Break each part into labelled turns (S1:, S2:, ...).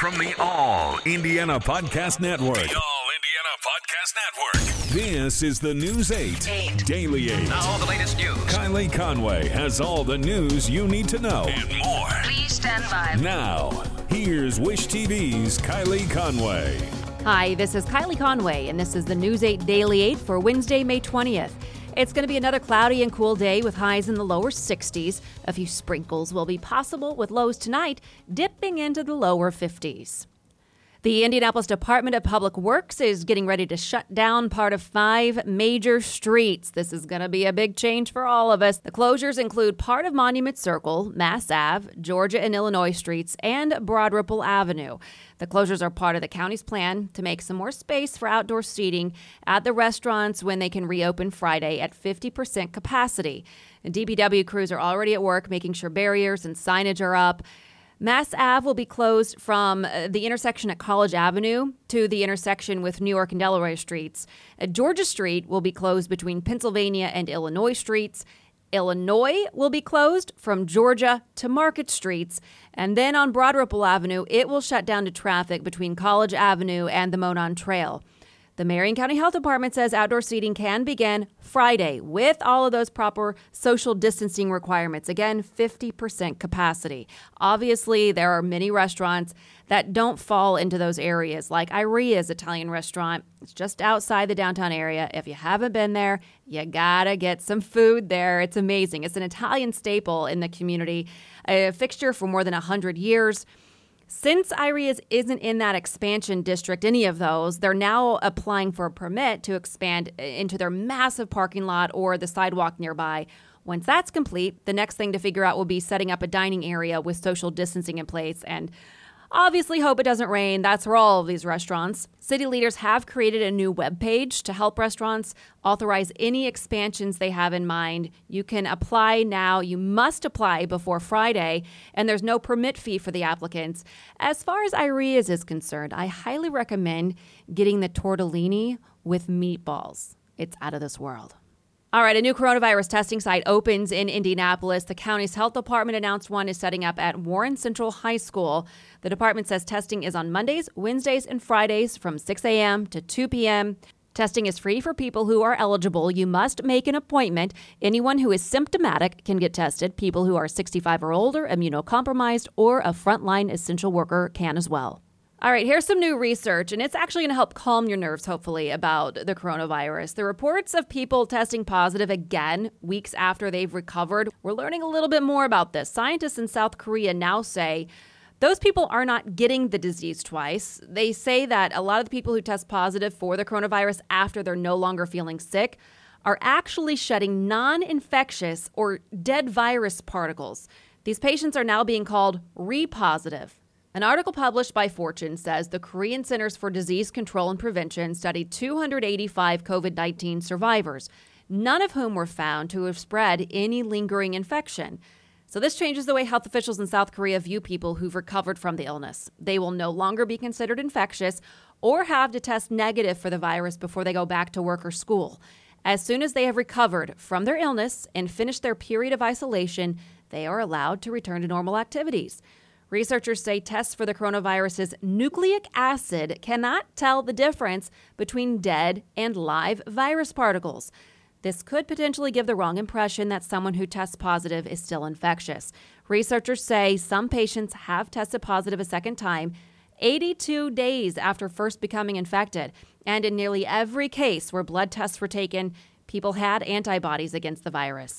S1: From the All Indiana Podcast Network.
S2: The All Indiana Podcast Network.
S1: This is the News 8,
S3: Eight.
S1: Daily 8.
S3: Now, all the latest news.
S1: Kylie Conway has all the news you need to know.
S2: And more.
S4: Please stand by.
S1: Now, here's Wish TV's Kylie Conway.
S5: Hi, this is Kylie Conway, and this is the News 8 Daily 8 for Wednesday, May 20th. It's going to be another cloudy and cool day with highs in the lower 60s. A few sprinkles will be possible with lows tonight dipping into the lower 50s. The Indianapolis Department of Public Works is getting ready to shut down part of five major streets. This is going to be a big change for all of us. The closures include part of Monument Circle, Mass Ave, Georgia and Illinois streets, and Broad Ripple Avenue. The closures are part of the county's plan to make some more space for outdoor seating at the restaurants when they can reopen Friday at 50% capacity. And DPW crews are already at work making sure barriers and signage are up. Mass Ave will be closed from uh, the intersection at College Avenue to the intersection with New York and Delaware streets. Uh, Georgia Street will be closed between Pennsylvania and Illinois streets. Illinois will be closed from Georgia to Market Streets. And then on Broad Ripple Avenue, it will shut down to traffic between College Avenue and the Monon Trail. The Marion County Health Department says outdoor seating can begin Friday with all of those proper social distancing requirements. Again, 50% capacity. Obviously, there are many restaurants that don't fall into those areas, like Iaria's Italian restaurant. It's just outside the downtown area. If you haven't been there, you gotta get some food there. It's amazing. It's an Italian staple in the community, a fixture for more than 100 years. Since Iaria's isn't in that expansion district, any of those, they're now applying for a permit to expand uh, into their massive parking lot or the sidewalk nearby. Once that's complete, the next thing to figure out will be setting up a dining area with social distancing in place and Obviously, hope it doesn't rain. That's for all of these restaurants. City leaders have created a new web page to help restaurants authorize any expansions they have in mind. You can apply now. You must apply before Friday, and there's no permit fee for the applicants. As far as Iaria's is concerned, I highly recommend getting the tortellini with meatballs. It's out of this world. All right, a new coronavirus testing site opens in Indianapolis. The county's health department announced one is setting up at Warren Central High School. The department says testing is on Mondays, Wednesdays, and Fridays from 6 a.m. to 2 p.m. Testing is free for people who are eligible. You must make an appointment. Anyone who is symptomatic can get tested. People who are 65 or older, immunocompromised, or a frontline essential worker can as well. All right, here's some new research, and it's actually going to help calm your nerves, hopefully, about the coronavirus. The reports of people testing positive again weeks after they've recovered, we're learning a little bit more about this. Scientists in South Korea now say those people are not getting the disease twice. They say that a lot of the people who test positive for the coronavirus after they're no longer feeling sick are actually shedding non infectious or dead virus particles. These patients are now being called repositive. An article published by Fortune says the Korean Centers for Disease Control and Prevention studied 285 COVID 19 survivors, none of whom were found to have spread any lingering infection. So, this changes the way health officials in South Korea view people who've recovered from the illness. They will no longer be considered infectious or have to test negative for the virus before they go back to work or school. As soon as they have recovered from their illness and finished their period of isolation, they are allowed to return to normal activities. Researchers say tests for the coronavirus's nucleic acid cannot tell the difference between dead and live virus particles. This could potentially give the wrong impression that someone who tests positive is still infectious. Researchers say some patients have tested positive a second time 82 days after first becoming infected. And in nearly every case where blood tests were taken, people had antibodies against the virus.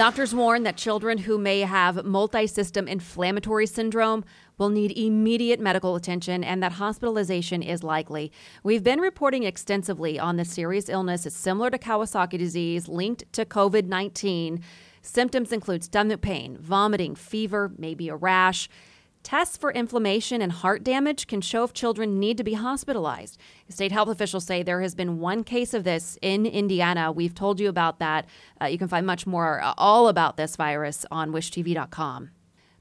S5: Doctors warn that children who may have multi system inflammatory syndrome will need immediate medical attention and that hospitalization is likely. We've been reporting extensively on this serious illness. Similar to Kawasaki disease linked to COVID 19. Symptoms include stomach pain, vomiting, fever, maybe a rash. Tests for inflammation and heart damage can show if children need to be hospitalized. State health officials say there has been one case of this in Indiana. We've told you about that. Uh, you can find much more uh, all about this virus on wishtv.com.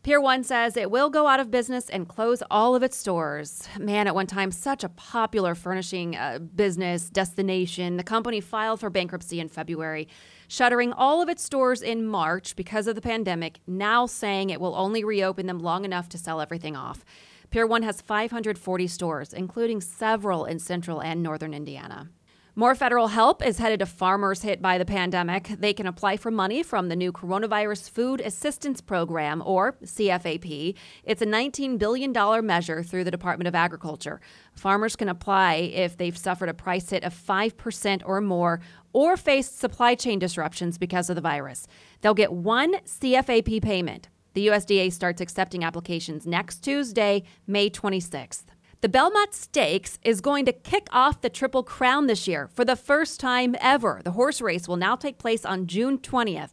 S5: Pier 1 says it will go out of business and close all of its stores. Man, at one time, such a popular furnishing uh, business destination. The company filed for bankruptcy in February, shuttering all of its stores in March because of the pandemic, now saying it will only reopen them long enough to sell everything off. Pier 1 has 540 stores, including several in central and northern Indiana. More federal help is headed to farmers hit by the pandemic. They can apply for money from the new Coronavirus Food Assistance Program, or CFAP. It's a $19 billion measure through the Department of Agriculture. Farmers can apply if they've suffered a price hit of 5% or more or faced supply chain disruptions because of the virus. They'll get one CFAP payment. The USDA starts accepting applications next Tuesday, May 26th. The Belmont Stakes is going to kick off the Triple Crown this year for the first time ever. The horse race will now take place on June 20th.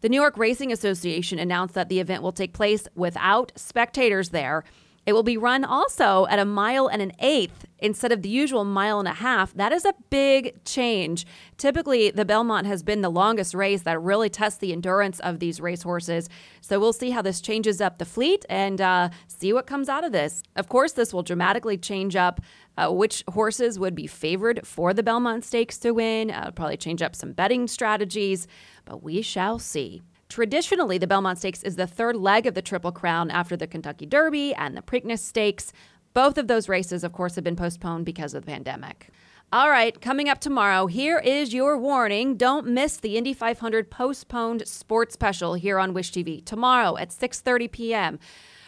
S5: The New York Racing Association announced that the event will take place without spectators there. It will be run also at a mile and an eighth instead of the usual mile and a half. That is a big change. Typically, the Belmont has been the longest race that really tests the endurance of these racehorses. So we'll see how this changes up the fleet and uh, see what comes out of this. Of course, this will dramatically change up uh, which horses would be favored for the Belmont Stakes to win. Uh, probably change up some betting strategies, but we shall see. Traditionally, the Belmont Stakes is the third leg of the Triple Crown after the Kentucky Derby and the Preakness Stakes. Both of those races, of course, have been postponed because of the pandemic. All right, coming up tomorrow, here is your warning. Don't miss the Indy 500 postponed sports special here on Wish TV tomorrow at 6:30 p.m.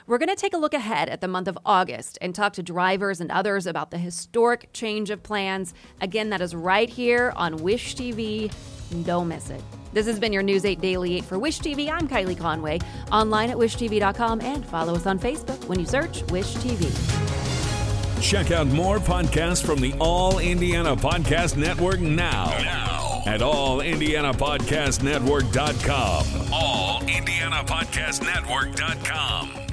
S5: We're going to take a look ahead at the month of August and talk to drivers and others about the historic change of plans. Again, that is right here on Wish TV. Don't miss it. This has been your News 8 Daily 8 for Wish TV. I'm Kylie Conway, online at wishtv.com and follow us on Facebook when you search Wish TV.
S1: Check out more podcasts from the All Indiana Podcast Network now.
S2: Now.
S1: At allindianapodcastnetwork.com.
S2: AllIndianaPodcastNetwork.com.